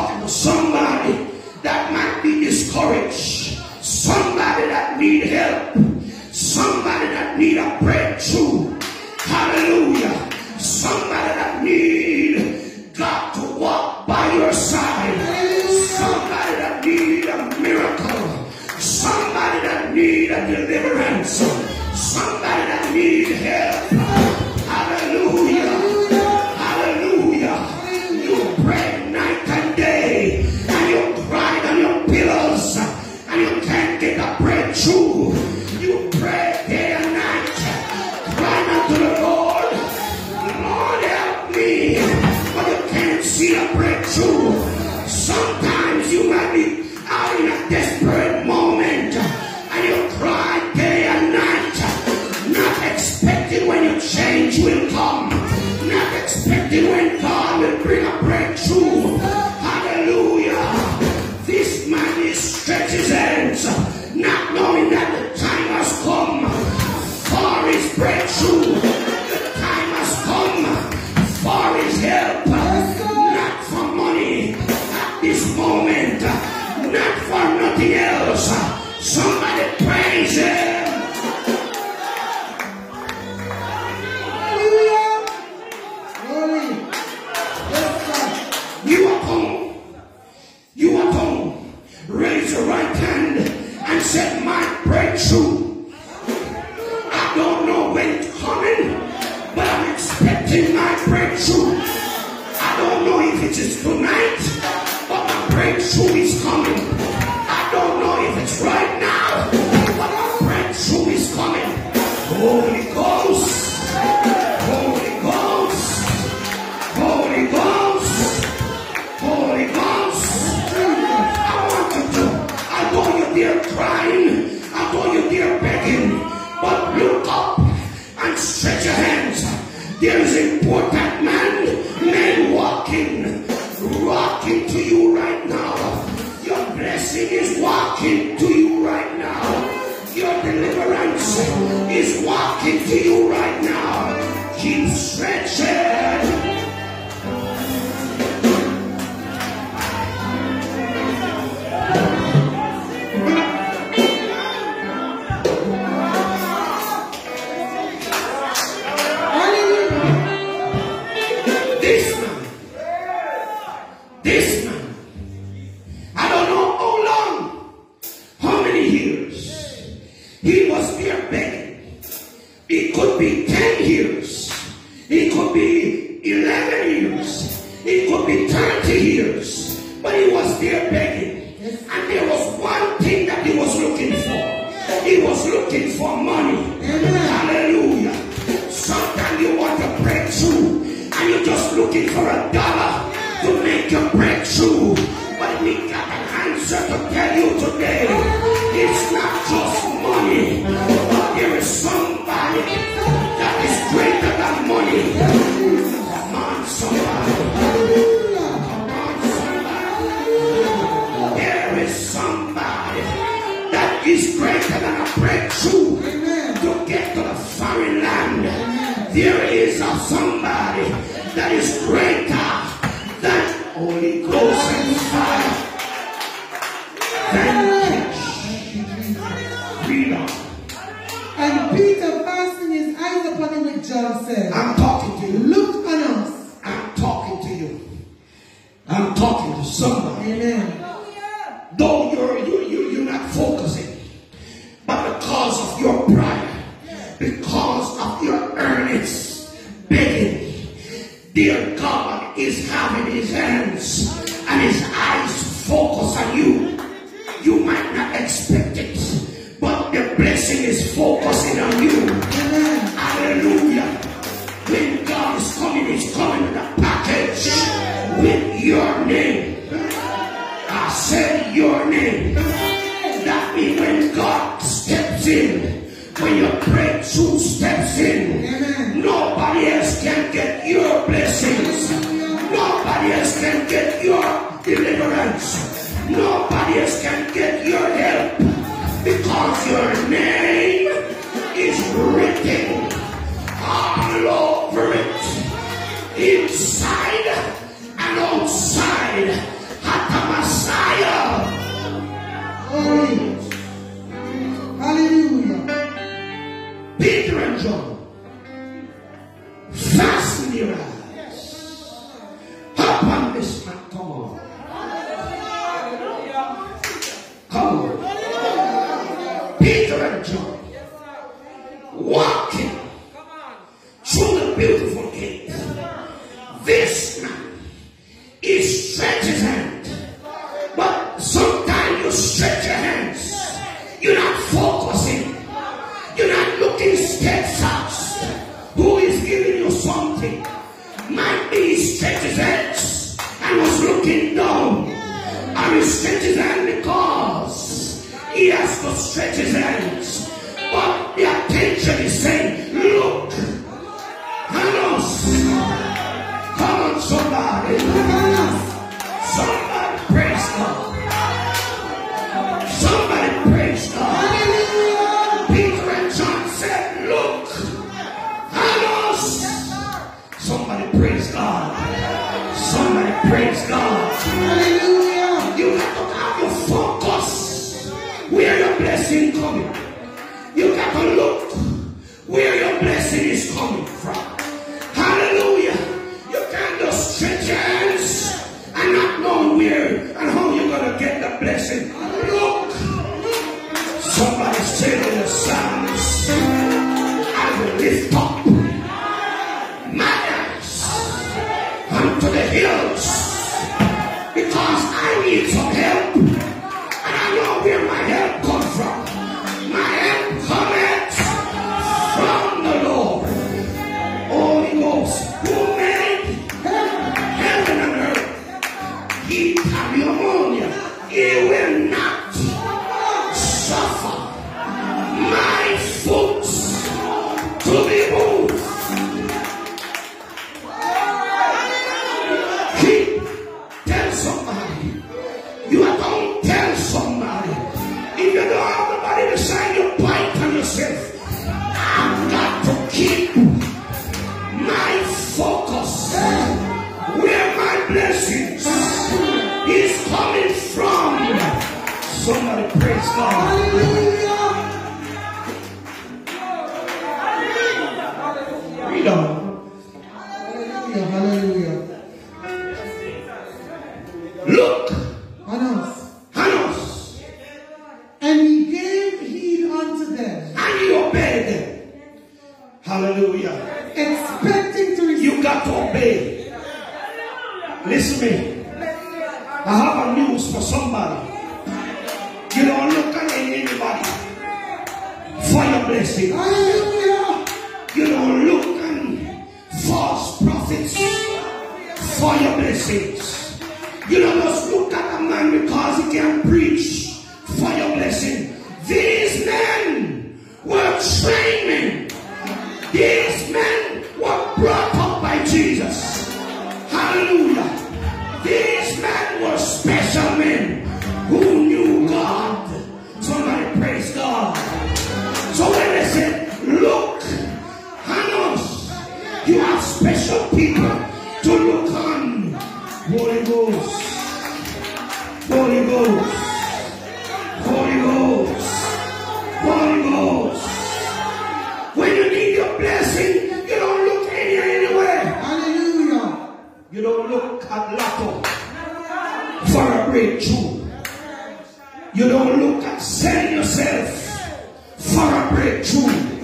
talking to somebody that might be discouraged, somebody that need help, somebody that need a breakthrough. Hallelujah. Somebody that need God to walk by your side. Somebody that need a miracle. Somebody that need a deliverance. Somebody that need help. Expecting when God will bring a breakthrough. And say, My breakthrough. I don't know when it's coming, but I'm expecting my breakthrough. I don't know if it is tonight, but my breakthrough is coming. I don't know if it's right now, but my breakthrough is coming. Holy Ghost. There is important man, men walking, walking to you right now. Your blessing is walking to you right now. Your deliverance is walking to you right now. Keep stretching. years. He was there begging. It could be 10 years. It could be 11 years. It could be 30 years. But he was there begging. And there was one thing that he was looking for. He was looking for money. Hallelujah. Sometimes you want a breakthrough and you're just looking for a dollar to make a breakthrough. But we got an answer to tell you today. It's not just money, there is somebody that is greater than money. Come on, somebody. Come on, somebody. There is somebody that is greater than a breakthrough to get to the foreign land. There is a somebody that is greater John said, I'm can get your deliverance. Nobody else can get your help because your name is written all over it, inside and outside. Messiah. Hallelujah. Hallelujah. Peter and John And walking through the beautiful gate. This man is stretch his hand. But sometimes you stretch your hands. You're not focusing. You're not looking steadfast. Who is giving you something? Might be he stretched his hands and was looking down. Stretched his hand because he has to stretch his hands. But the attention is saying, look, Hanos, come on somebody. Somebody praise God. Somebody praise God. Peter and John said, Look, Hanos. Somebody praise God. Somebody praise God. Say to the psalms, Somebody praise God. Hallelujah. Read on. Hallelujah. Hallelujah. Look, Anas. Hanos, And he gave heed unto them, and he obeyed them. Hallelujah. expecting to receive. You got to obey. Listen to me. Blessing. Hallelujah. You don't look at false prophets for your blessings. You don't just look at a man because he can preach for your blessing. These men were training. These men were brought up by Jesus. Hallelujah. These men were special men who Holy Ghost. Holy Ghost. Holy Ghost. When you need your blessing, you don't look any anywhere. Hallelujah. You don't look at lotto for a breakthrough. You don't look at selling yourself for a breakthrough.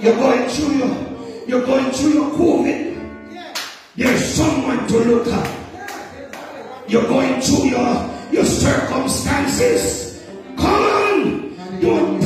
You're going through your, you're going through your COVID. There's someone to look at. You're going through your, your circumstances. Come on. Don't